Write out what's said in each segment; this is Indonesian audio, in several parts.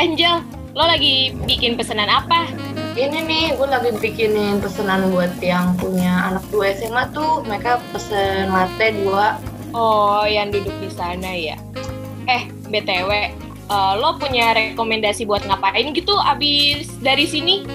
Angel, lo lagi bikin pesanan apa? Ini nih, gue lagi bikinin pesanan buat yang punya anak dua SMA tuh. Mereka pesen latte dua. Oh, yang duduk di sana ya. Eh, BTW, uh, lo punya rekomendasi buat ngapain gitu abis dari sini?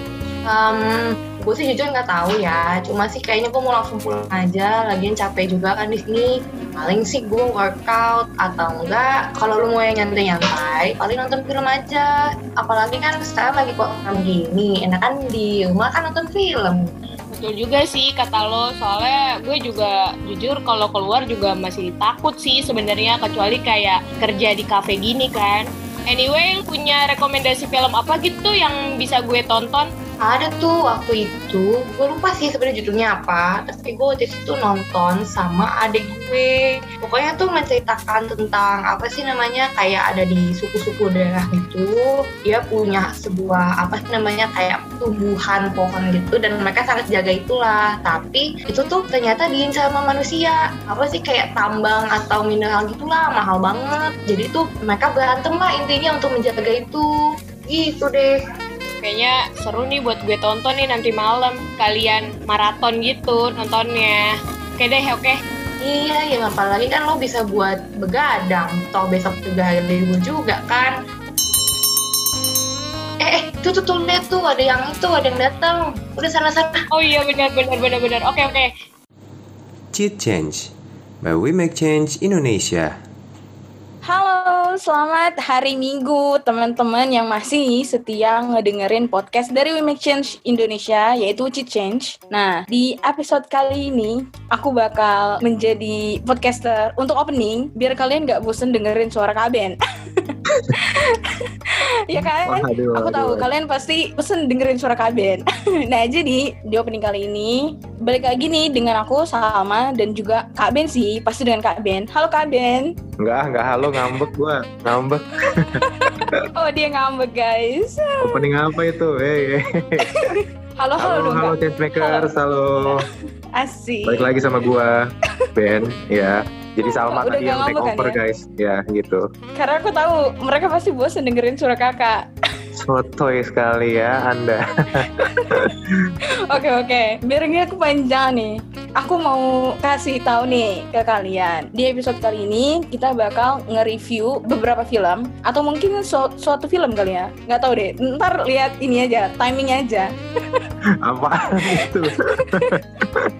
Um, gue sih jujur nggak tahu ya. Cuma sih kayaknya gue mau langsung pulang aja. Lagian capek juga kan di sini. Paling sih gue workout atau enggak. Kalau lu mau yang nyantai-nyantai, paling nonton film aja. Apalagi kan sekarang lagi kok gini. Enak kan di rumah kan nonton film. Betul juga sih kata lo, soalnya gue juga jujur kalau keluar juga masih takut sih sebenarnya kecuali kayak kerja di cafe gini kan. Anyway, punya rekomendasi film apa gitu yang bisa gue tonton? Ada tuh waktu itu, gue lupa sih sebenarnya judulnya apa, tapi gue waktu itu nonton sama adik gue. Pokoknya tuh menceritakan tentang apa sih namanya kayak ada di suku-suku daerah gitu. Dia punya sebuah apa sih namanya kayak tumbuhan pohon gitu dan mereka sangat jaga itulah. Tapi itu tuh ternyata diincar sama manusia. Apa sih kayak tambang atau mineral gitulah mahal banget. Jadi tuh mereka berantem lah intinya untuk menjaga itu. Gitu deh. Kayaknya seru nih buat gue tonton nih nanti malam. Kalian maraton gitu nontonnya. Oke deh, oke. Iya, ya apalagi kan lo bisa buat begadang. Toh besok juga hari libur juga kan. Eh, eh, tuh tuh tuh lihat tuh ada yang itu, ada yang datang. Udah sana sana. Oh iya benar benar benar benar. Oke oke. Cheat Change by We Make Change Indonesia. Halo, selamat hari Minggu teman-teman yang masih setia ngedengerin podcast dari We Make Change Indonesia yaitu Cheat Change. Nah, di episode kali ini aku bakal menjadi podcaster untuk opening biar kalian gak bosen dengerin suara Kaben. ya kan? Waduh, aku tahu waduh. kalian pasti pesen dengerin suara Kaben. nah, jadi di opening kali ini balik lagi nih dengan aku sama dan juga Kak Ben sih, pasti dengan Kak Ben. Halo Kak Ben. Enggak, enggak halo ngambek gua. Ngambek. Oh dia ngambek guys. Opening apa itu? Hey, hey. Halo halo, Halo, halo changemakers, halo. Asik. Balik lagi sama gua, Ben, ya. Jadi Salma Udah tadi yang take kan over ya? guys, ya gitu. Karena aku tahu mereka pasti bosan dengerin suara kakak. Sotoy sekali ya Anda. Oke oke. Biar nggak kepanjangan nih. Aku mau kasih tahu nih ke kalian. Di episode kali ini kita bakal nge-review beberapa film atau mungkin su- suatu film kali ya. Nggak tahu deh. Ntar lihat ini aja, timing aja. apa itu?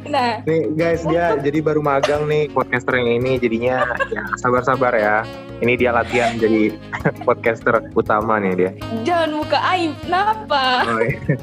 Nah, Nih guys, dia jadi baru magang nih podcaster yang ini jadinya ya sabar-sabar ya. Ini dia latihan jadi podcaster utama nih dia. jangan buka aib. Kenapa? Oh, iya.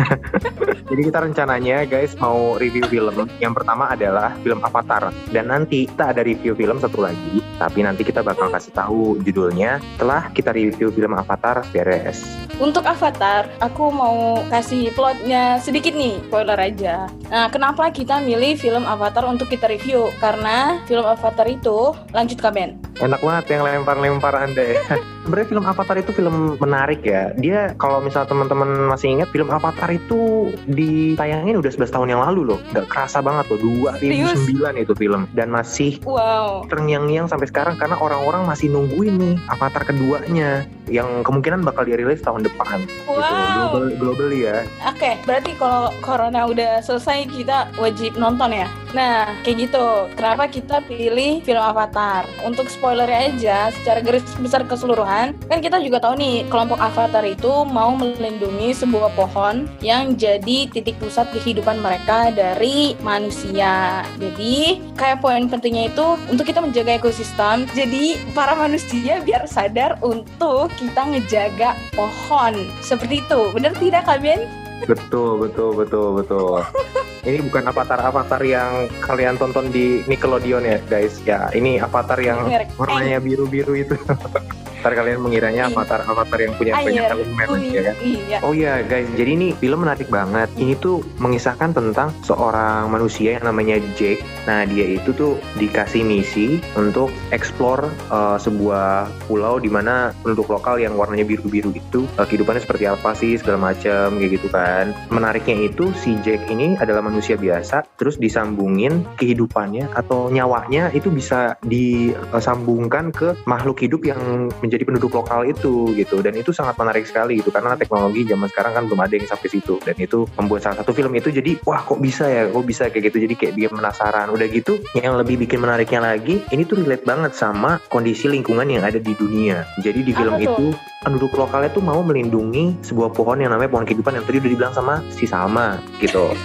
Jadi kita rencananya guys mau review film. Yang pertama adalah film Avatar dan nanti kita ada review film satu lagi. Tapi nanti kita bakal kasih tahu judulnya setelah kita review film Avatar beres. Untuk Avatar, aku mau kasih plotnya sedikit nih, spoiler aja. Nah, kenapa kita milih film Avatar untuk kita review? Karena film Avatar itu, lanjut Kak Ben. Enak banget yang lempar-lempar anda ya. Sebenarnya film Avatar itu film menarik ya. Dia kalau misalnya teman-teman masih ingat film Avatar itu ditayangin udah 11 tahun yang lalu loh. Gak kerasa banget loh. 2009 itu film dan masih Wow, terngiang-ngiang sampai sekarang karena orang-orang masih nungguin nih Avatar keduanya yang kemungkinan bakal dirilis tahun depan gitu wow. global globally ya Oke, berarti kalau corona udah selesai kita wajib nonton ya. Nah, kayak gitu. Kenapa kita pilih film Avatar? Untuk spoilernya aja, secara garis besar keseluruhan, kan kita juga tahu nih kelompok Avatar itu mau melindungi sebuah pohon yang jadi titik pusat kehidupan mereka dari manusia. Jadi, kayak poin pentingnya itu untuk kita menjaga ekosistem. Jadi, para manusia biar sadar untuk kita ngejaga pohon. Seperti itu. Bener tidak, Kak Ben? betul betul betul betul ini bukan avatar avatar yang kalian tonton di Nickelodeon ya guys ya ini avatar yang warnanya biru biru itu ntar kalian mengiranya Iya. avatar avatar yang punya banyak air elemen ya kan iya Oh iya guys, jadi ini film menarik banget. Ini tuh mengisahkan tentang seorang manusia yang namanya Jake. Nah dia itu tuh dikasih misi untuk explore uh, sebuah pulau di mana penduduk lokal yang warnanya biru-biru itu uh, kehidupannya seperti apa sih segala macam kayak gitu kan. Menariknya itu si Jake ini adalah manusia biasa, terus disambungin kehidupannya atau nyawanya itu bisa disambungkan ke makhluk hidup yang menjadi penduduk lokal itu gitu. Dan itu sangat menarik sekali gitu. Karena teknologi zaman sekarang kan belum ada yang sampai situ. Dan itu membuat salah satu film itu jadi wah kok bisa ya? Kok bisa? Kayak gitu. Jadi kayak dia penasaran. Udah gitu yang lebih bikin menariknya lagi ini tuh relate banget sama kondisi lingkungan yang ada di dunia. Jadi di film Apa tuh? itu penduduk lokalnya tuh mau melindungi sebuah pohon yang namanya pohon kehidupan yang tadi udah dibilang sama si Salma gitu.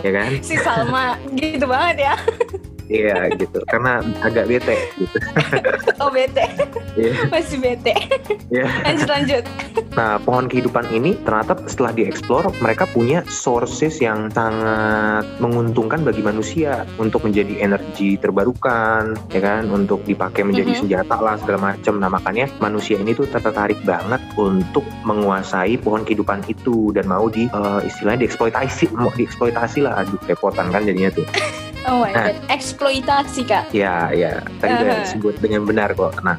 Ya kan? Si Salma gitu banget ya. iya gitu karena agak bete gitu Oh bete. Iya. Masih bete. Iya. Lanjut lanjut. Nah, pohon kehidupan ini ternyata setelah dieksplor, mereka punya sources yang sangat menguntungkan bagi manusia untuk menjadi energi terbarukan, ya kan, untuk dipakai menjadi Mhm. senjata lah segala macam. Nah, makanya manusia ini tuh tertarik banget untuk menguasai pohon kehidupan itu dan mau di eh, istilahnya dieksploitasi, mau dieksploitasi lah. Aduh, repotan kan jadinya tuh. Oh my Nah. god. Eksploitasi kak. Ya, ya. Tadi udah Aha. disebut dengan benar kok. Nah,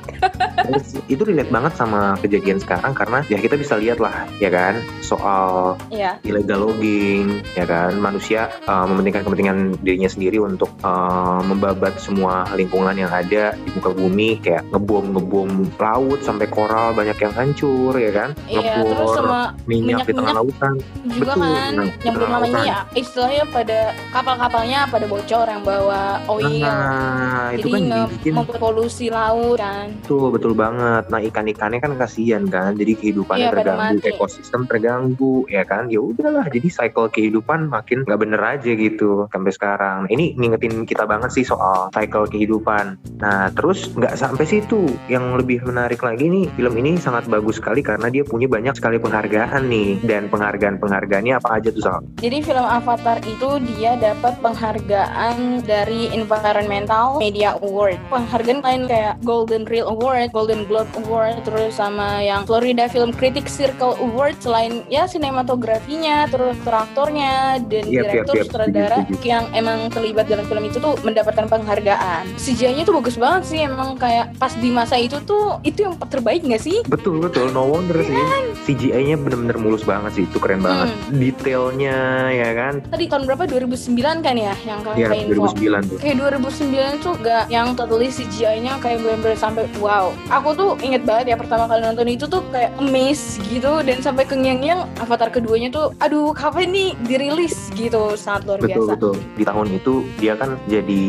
terus itu relate banget sama kejadian sekarang karena ya kita bisa lihat lah, ya kan, soal Iya. illegal logging, ya kan, manusia uh, mementingkan kepentingan dirinya sendiri untuk uh, membabat semua lingkungan yang ada di muka bumi, kayak ngebom ngebom laut sampai koral banyak yang hancur, ya kan, Iya. Terus ngebor sama minyak di tengah lautan, juga Betul, kan nah, yang belum lama ini ya istilahnya pada kapal-kapalnya pada bocor yang bawa oil. Nah, itu Jadi kan nge- dibikin polusi laut kan. Betul, betul banget. Nah, ikan-ikannya kan kasihan kan. Jadi kehidupannya Iya, pada terganggu, mati. ekosistem terganggu, ya kan. Ya udahlah, jadi cycle kehidupan makin nggak bener aja gitu sampai sekarang. Nah, ini ngingetin kita banget sih soal cycle kehidupan. Nah, terus nggak sampai situ. Yang lebih menarik lagi nih, film ini sangat bagus sekali karena dia punya banyak sekali penghargaan nih. Dan penghargaan-penghargaannya apa aja tuh, Sal? Jadi film Avatar itu dia dapat penghargaan dari Environmental Media Award. Penghargaan lain kayak Golden Reel Award, Golden Globe Award, terus sama yang Florida Film Critics Circle Award selain ya sinematografinya, terus aktornya dan Iya, iya, direktur iya, sutradara setuju, setuju. yang emang terlibat dalam film itu tuh mendapatkan penghargaan. CGI-nya tuh bagus banget sih emang kayak pas di masa itu tuh itu yang terbaik nggak sih? Betul betul, no wonder sih. CGI-nya bener-bener mulus banget sih, itu keren banget. Detailnya ya kan, Tadi tahun berapa? 2009 kan ya yang ya info. 2009 tuh. kayak 2009 tuh gak yang totally CGI-nya kayak bener-bener sampai wow. Aku tuh inget banget ya pertama kali nonton itu tuh kayak amazed gitu dan sampai kengyang-nyang Avatar keduanya tuh aduh kapan nih dirilis gitu sangat luar Betul biasa. betul. Di tahun itu dia kan jadi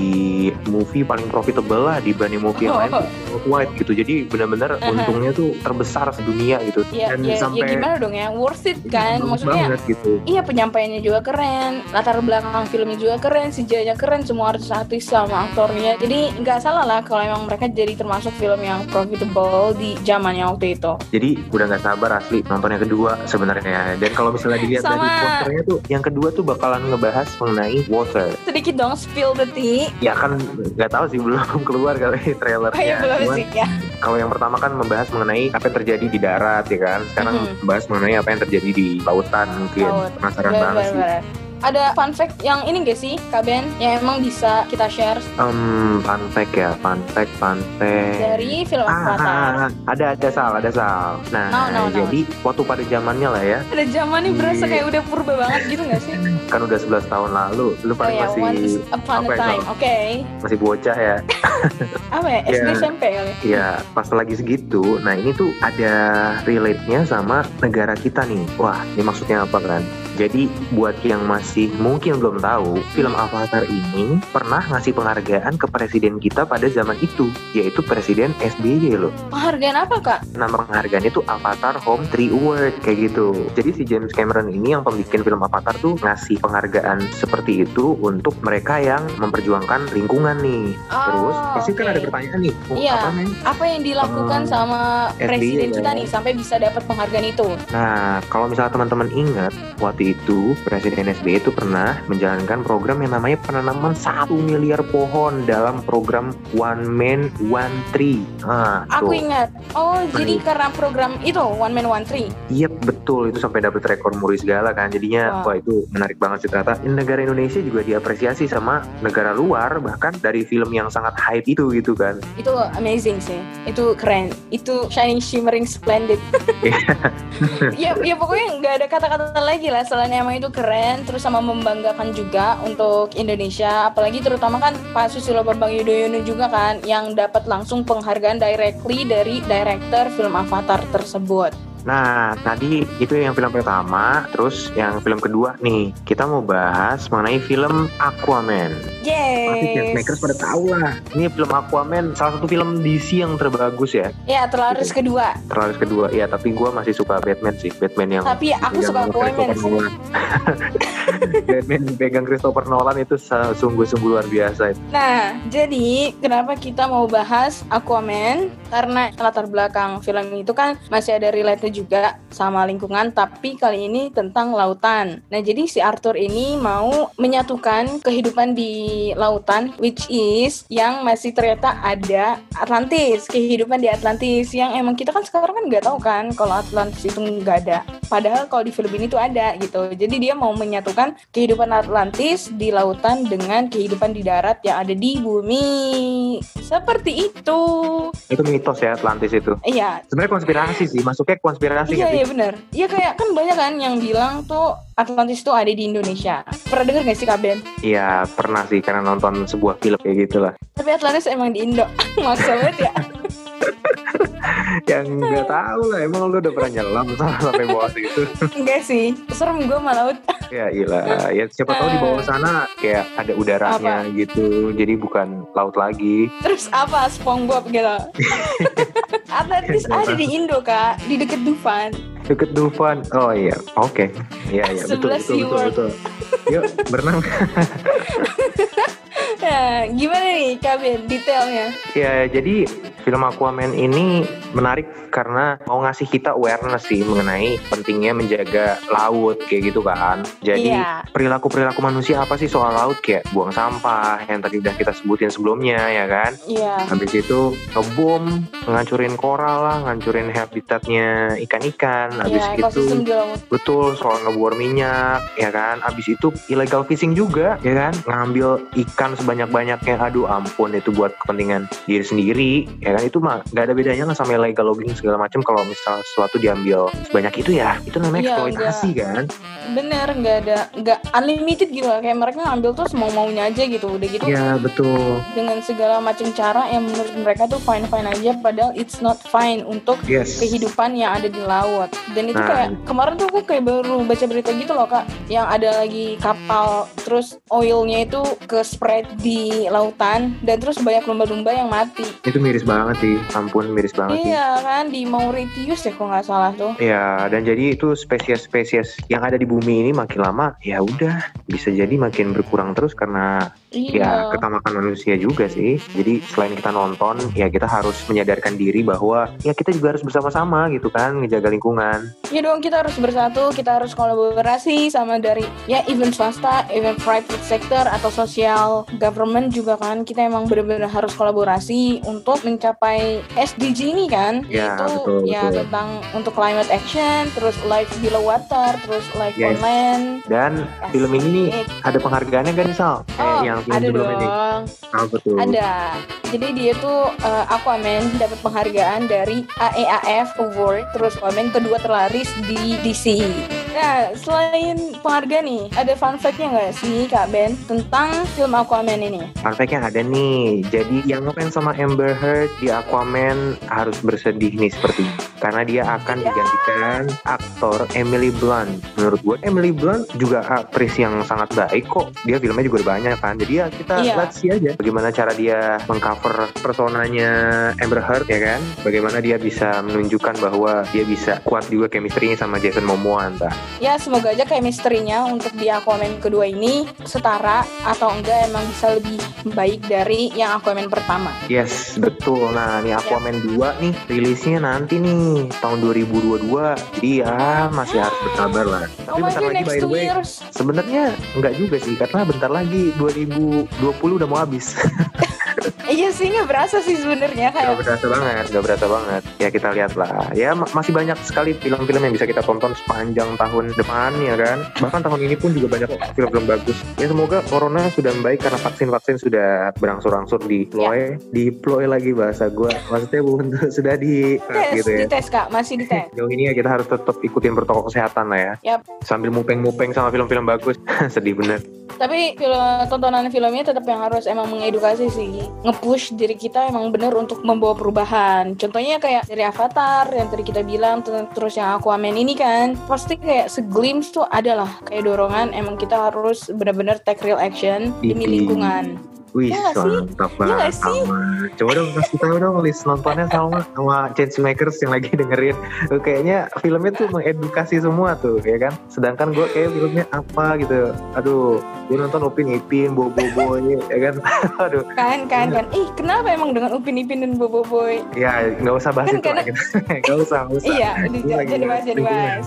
movie paling profitable lah dibanding movie yang lain. Worldwide gitu. Jadi benar-benar Aha. untungnya tuh terbesar sedunia gitu. Ya, Dan ya, ya sampai gimana dong ya worth it kan bagus maksudnya banget gitu. Iya penyampaiannya juga keren, latar belakang filmnya juga keren, CGI-nya keren, semua artis-artis sama aktornya. Jadi nggak salah lah kalau emang mereka jadi termasuk film yang profitable di zamannya waktu itu. Jadi udah nggak sabar asli nonton yang kedua sebenarnya. Dan kalau misalnya dilihat dari Sama. posternya tuh, yang kedua tuh bakalan ngebahas mengenai water. Sedikit dong spill the tea. Ya kan nggak tahu sih belum keluar kali Oh trailernya. belum Cuman sih ya. kalau yang pertama kan membahas mengenai apa yang terjadi di darat ya kan. Sekarang Mhm. membahas mengenai apa yang terjadi di lautan mungkin. Laut. Penasaran banget sih. Ada fun fact yang ini gak sih, Kak Ben? Yang emang bisa kita share Um, fun fact ya, fun fact, fun fact. dari film Avatar. Ah, ada ada sal, ada sal. Nah, No, no, no. jadi waktu pada zamannya lah ya, Ada zaman nih berasa Iya. kayak udah purba banget gitu gak sih? kan udah 11 tahun lalu, lu Oh paling ya, masih once upon apa a ya, time. Oke. masih bocah ya. Apa ya? SD Iya. SMP kali. Ya, pas lagi segitu, nah ini tuh ada relate-nya sama negara kita nih. Wah, ini maksudnya apa kan? Jadi buat yang masih mungkin belum tahu, film Avatar ini pernah ngasih penghargaan ke presiden kita pada zaman itu, yaitu Presiden SBY loh. Penghargaan apa, Kak? Nama penghargaannya tuh Avatar Home Tree Award kayak gitu. Jadi si James Cameron ini yang pembikin film Avatar tuh ngasih penghargaan seperti itu untuk mereka yang memperjuangkan lingkungan nih. Terus Oh, pasti kan oke. ada pertanyaan nih, oh, Iya. apa nih? Apa yang dilakukan Hmm, sama SBY presiden kita ya. nih sampai bisa dapat penghargaan itu? Nah, kalau misalnya teman-teman ingat, waktu itu Presiden SBY itu pernah menjalankan program yang namanya penanaman satu miliar pohon dalam program One Man One Tree. Nah, Aku tuh. ingat. Oh, jadi Baik. karena program itu One Man One Tree. Iya betul itu sampai dapat rekor muri segala kan jadinya Wow. wah itu menarik banget sih ternyata negara Indonesia juga diapresiasi sama negara luar bahkan dari film yang sangat hype itu gitu kan Itu amazing sih. Itu keren. Itu shining shimmering splendid. Iya. ya, ya pokoknya nggak ada kata-kata lagi lah selain emang itu keren, terus sama membanggakan juga untuk Indonesia, apalagi terutama kan Pak Susilo Bambang Yudhoyono juga kan yang dapat langsung penghargaan directly dari director film Avatar tersebut. Nah, tadi itu yang film pertama, terus yang film kedua nih, kita mau bahas mengenai film Aquaman. Pasti Yes. makers pada tahu lah. Ini film Aquaman, salah satu film DC yang terbagus ya. Ya, terlaris kedua. Terlalu kedua, ya tapi gua masih suka Batman sih, Batman yang Tapi aku yang suka Aquaman sih. Batman pegang Christopher Nolan itu sungguh-sungguh luar biasa. Nah, jadi kenapa kita mau bahas Aquaman? Karena latar belakang film itu kan masih ada relate juga sama lingkungan, tapi kali ini tentang lautan. Nah, jadi si Arthur ini mau menyatukan kehidupan di lautan, which is yang masih ternyata ada Atlantis, kehidupan di Atlantis yang emang kita kan sekarang kan nggak tahu kan kalau Atlantis itu nggak ada. Padahal kalau di film ini tuh ada gitu. Jadi dia mau menyatukan kehidupan Atlantis di lautan dengan kehidupan di darat yang ada di bumi. Seperti itu. Itu mitos ya Atlantis itu. Iya, Sebenarnya konspirasi sih, masuknya konspirasi iya nggak sih? iya benar. Iya kayak kan banyak kan yang bilang tuh Atlantis tuh ada di Indonesia. Pernah denger gak sih Kak Ben? Iya pernah sih karena nonton sebuah film kayak gitulah. Tapi Atlantis emang di Indo. Banget ya. Yang nggak tahu lah, emang lu udah pernah nyelam sampai bawah situ? Enggak sih. Serem gue sama laut. ya iya, ya siapa tahu di bawah sana kayak ada udaranya gitu, jadi bukan laut lagi. Terus apa SpongeBob gitu. Atlantis ada di Indo Kak, di deket Dufan. Deket Dufan. Oh iya, oke. Iya iya betul betul betul betul. Yuk berenang. Nah, gimana nih Kak Ben detailnya? Ya, jadi film Aquaman ini menarik karena mau ngasih kita awareness sih mengenai pentingnya menjaga laut kayak gitu kan. Jadi Iya. perilaku-perilaku manusia apa sih soal laut kayak buang sampah yang tadi udah kita sebutin sebelumnya ya kan. Iya. Habis itu ngebom, ngancurin koral lah, ngancurin habitatnya ikan-ikan. Habis Iya, itu ekosistem di laut. Betul, soal ngebor minyak, ya kan. Abis itu illegal fishing juga, ya kan. Ngambil ikan sebanyak-banyaknya, aduh ampun itu buat kepentingan diri sendiri, ya kan. Itu mah nggak ada bedanya lah sama illegal logging segala macam. Kalau misal sesuatu diambil sebanyak itu ya, itu namanya Iya, eksploitasi kan. Bener, nggak ada, nggak unlimited gitu lah. Kayak mereka ngambil tuh semau maunya aja gitu. Udah gitu Ya betul. dengan segala macam cara yang menurut mereka tuh fine fine aja. Padahal it's not fine untuk Yes. kehidupan yang ada di laut. Dan itu Nah. kayak kemarin tuh aku kayak baru baca berita gitu loh kak, yang ada lagi kapal terus oilnya itu ke spread di lautan dan terus banyak lumba-lumba yang mati. Itu miris banget sih, ampun miris banget sih. Iya kan di Mauritius ya kalau nggak salah tuh. Ya, dan jadi itu spesies-spesies yang ada di bumi ini makin lama ya udah bisa jadi makin berkurang terus karena ya Iya. ketamakan manusia juga sih. Jadi selain kita nonton, ya kita harus menyadarkan diri bahwa ya kita juga harus bersama-sama gitu kan ngejaga lingkungan. Ya dong kita harus bersatu, kita harus kolaborasi sama dari ya event swasta, event private sector atau social government juga kan kita emang benar-benar harus kolaborasi untuk mencapai SDG ini kan, Ya, yaitu betul, ya betul. tentang untuk climate action, terus life below water, terus life Yes. on land. Dan film ini Asik. ada penghargaannya kan Sal? Oh, Kayak yang film ada sebelumnya nih. dong. Apa tuh? Ada. Jadi dia tuh uh, Aquaman dapat penghargaan dari AEAF Award, terus Aquaman kedua terlaris di DC. Nah, selain penghargaan nih, ada fun fact-nya nggak sih Kak Ben tentang film Aquaman ini? Fun fact-nya ada nih. Jadi yang ngefans sama Amber Heard di Aquaman harus bersedih nih seperti karena dia akan Ya. digantikan aktor Emily Blunt. Menurut gue Emily Blunt juga aktris yang sangat baik kok. Dia filmnya juga udah banyak kan. Jadi ya kita Iya. let's see aja bagaimana cara dia mengcover personanya Amber Heard ya kan. Bagaimana dia bisa menunjukkan bahwa dia bisa kuat juga chemistry sama Jason Momoa entah. Ya, semoga aja chemistry-nya untuk di Aquaman kedua ini setara atau enggak emang bisa lebih baik dari yang Aquaman pertama. Yes, betul. Nah, nih Aquaman 2 nih rilisnya nanti nih tahun 2022. Jadi ya masih harus bersabar lah. Tapi Oh bentar lagi by the way, sebenarnya enggak juga sih karena bentar lagi 2020 udah mau habis. Iya sih nggak berasa sih sebenarnya Gak kayak berasa banget, gak berasa banget. Ya kita lihat lah. Ya ma- masih banyak sekali film-film yang bisa kita tonton sepanjang tahun depan ya kan. Bahkan tahun ini pun juga banyak film-film bagus. Ya semoga corona sudah membaik karena vaksin-vaksin sudah berangsur-angsur deploy. Deploy lagi bahasa gue. Maksudnya untuk sudah di tes, gitu ya. dites kak, masih dites. Jauh ini ya kita harus tetap ikutin protokol kesehatan lah ya. Yap. Sambil mupeng-mupeng sama film-film bagus. Sedih bener. Tapi film, tontonan filmnya tetap yang harus emang mengedukasi sih, nge-push diri kita emang bener untuk membawa perubahan. Contohnya kayak dari Avatar yang tadi kita bilang, ter- terus yang Aquaman ini kan, pasti kayak seglimpse tuh adalah kayak dorongan emang kita harus benar-benar take real action demi lingkungan. Wih, sih? mantap banget sama. Coba dong kasih tahu dong list nontonnya sama sama Changemakers yang lagi dengerin. Kayaknya filmnya tuh mengedukasi semua tuh, ya kan? Sedangkan gue kayak filmnya apa gitu. Aduh, gue nonton Upin Ipin, Bobo Boy, ya kan? Aduh, Kan, kan, kan. Ih, kenapa emang dengan Upin Ipin dan Bobo Boy? ya nggak usah bahas Kan itu karena- gitu. Nggak usah, nggak usah. Iya, jadi bahas, jadi bahas.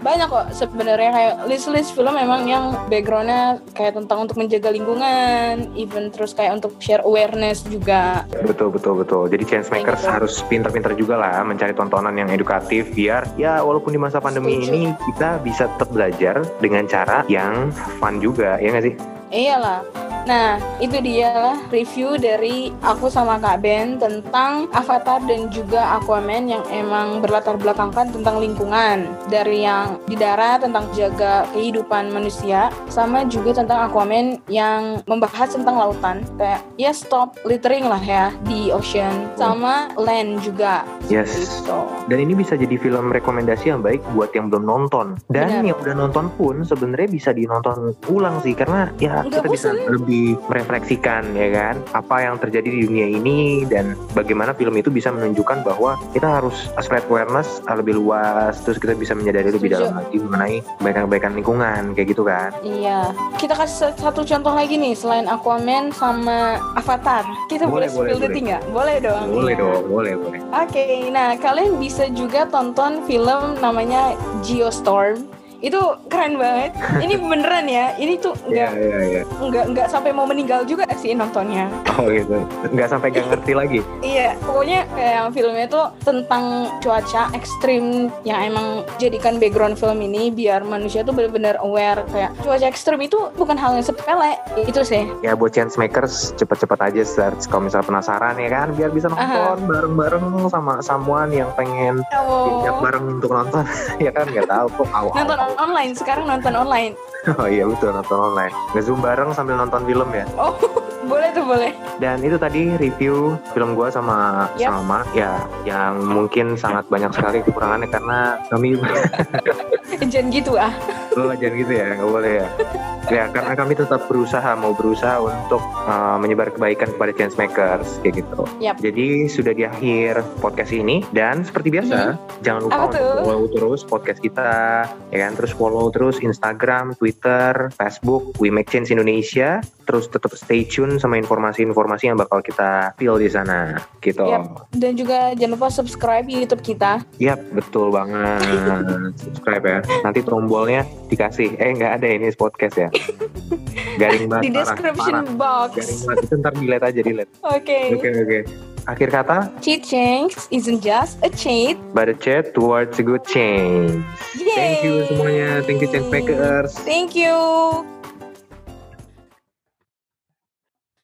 Banyak kok sebenarnya kayak list-list film memang yang backgroundnya kayak tentang untuk menjaga lingkungan, even terus kayak untuk share awareness juga. Betul betul betul. Jadi Changemakers Kayak gitu. harus pintar-pintar juga lah mencari tontonan yang edukatif biar ya walaupun di masa pandemi Setuju. ini kita bisa tetap belajar dengan cara yang fun juga, ya nggak sih? Iyalah. Nah, itu dia review dari aku sama Kak Ben tentang Avatar dan juga Aquaman yang emang berlatar belakangkan tentang lingkungan. Dari yang di darat tentang jaga kehidupan manusia, sama juga tentang Aquaman yang membahas tentang lautan. Kayak ya stop littering lah ya di ocean, sama land juga. Yes. Gitu. Dan ini bisa jadi film rekomendasi yang baik buat yang belum nonton. Dan Benar. yang udah nonton pun sebenarnya bisa dinonton ulang sih karena ya Nggak kita bisa bosan. Lebih merefleksikan ya kan apa yang terjadi di dunia ini dan bagaimana film itu bisa menunjukkan bahwa kita harus spread awareness lebih luas terus kita bisa menyadari lebih Setuju. dalam lagi mengenai kebaikan-kebaikan lingkungan kayak gitu kan. Iya, kita kasih satu contoh lagi nih selain Aquaman sama Avatar. Kita Boleh, boleh, boleh, spill boleh. tea nggak? Boleh dong. Boleh iya. dong, boleh boleh. Oke, nah kalian bisa juga tonton film namanya Geostorm. Itu keren banget. Ini beneran ya. Ini tuh Iya nggak iya iya. nggak nggak sampai mau meninggal juga sih nontonnya. Oh gitu. Nggak sampai gak ngerti lagi. Iya, pokoknya kayak filmnya tuh tentang cuaca ekstrim yang emang jadikan background film ini biar manusia tuh benar-benar aware kayak cuaca ekstrim itu bukan hal yang sepele. Itu sih. Ya buat chance makers cepet-cepet aja search kalau misal penasaran ya kan biar bisa nonton bareng-bareng sama someone yang pengen diajak Oh. bareng untuk nonton ya kan nggak tahu kok awal Nonton online sekarang nonton online. oh iya betul nonton online ngezoom bareng sambil nonton film ya Oh, boleh tuh boleh. dan itu tadi review film gua sama Yap. sama ya yang mungkin sangat banyak sekali kekurangannya karena kami Jangan gitu ah. Oh, jangan gitu ya, nggak boleh ya. Ya, karena kami tetap berusaha, mau berusaha untuk uh, menyebar kebaikan kepada chance makers, kayak gitu. Yap. Jadi sudah di akhir podcast ini dan seperti biasa, jangan lupa Apa untuk tuh? follow terus podcast kita, ya kan? Terus follow terus Instagram, Twitter, Facebook, We Make Change Indonesia. Terus tetap stay tune sama informasi-informasi yang bakal kita feel di sana, gitu. Yap. Dan juga jangan lupa subscribe YouTube kita. Yap, betul banget. Subscribe ya. Nanti tombolnya dikasih. Eh, nggak ada ini podcast ya. Garing banget. Di description parah. box. Garing banget. Itu ntar delete aja, delete. Oke. Oke, oke. Akhir kata, Cheat change isn't just a cheat. but a chat towards a good change. Yay. Thank you semuanya. Thank you, change makers. Thank you.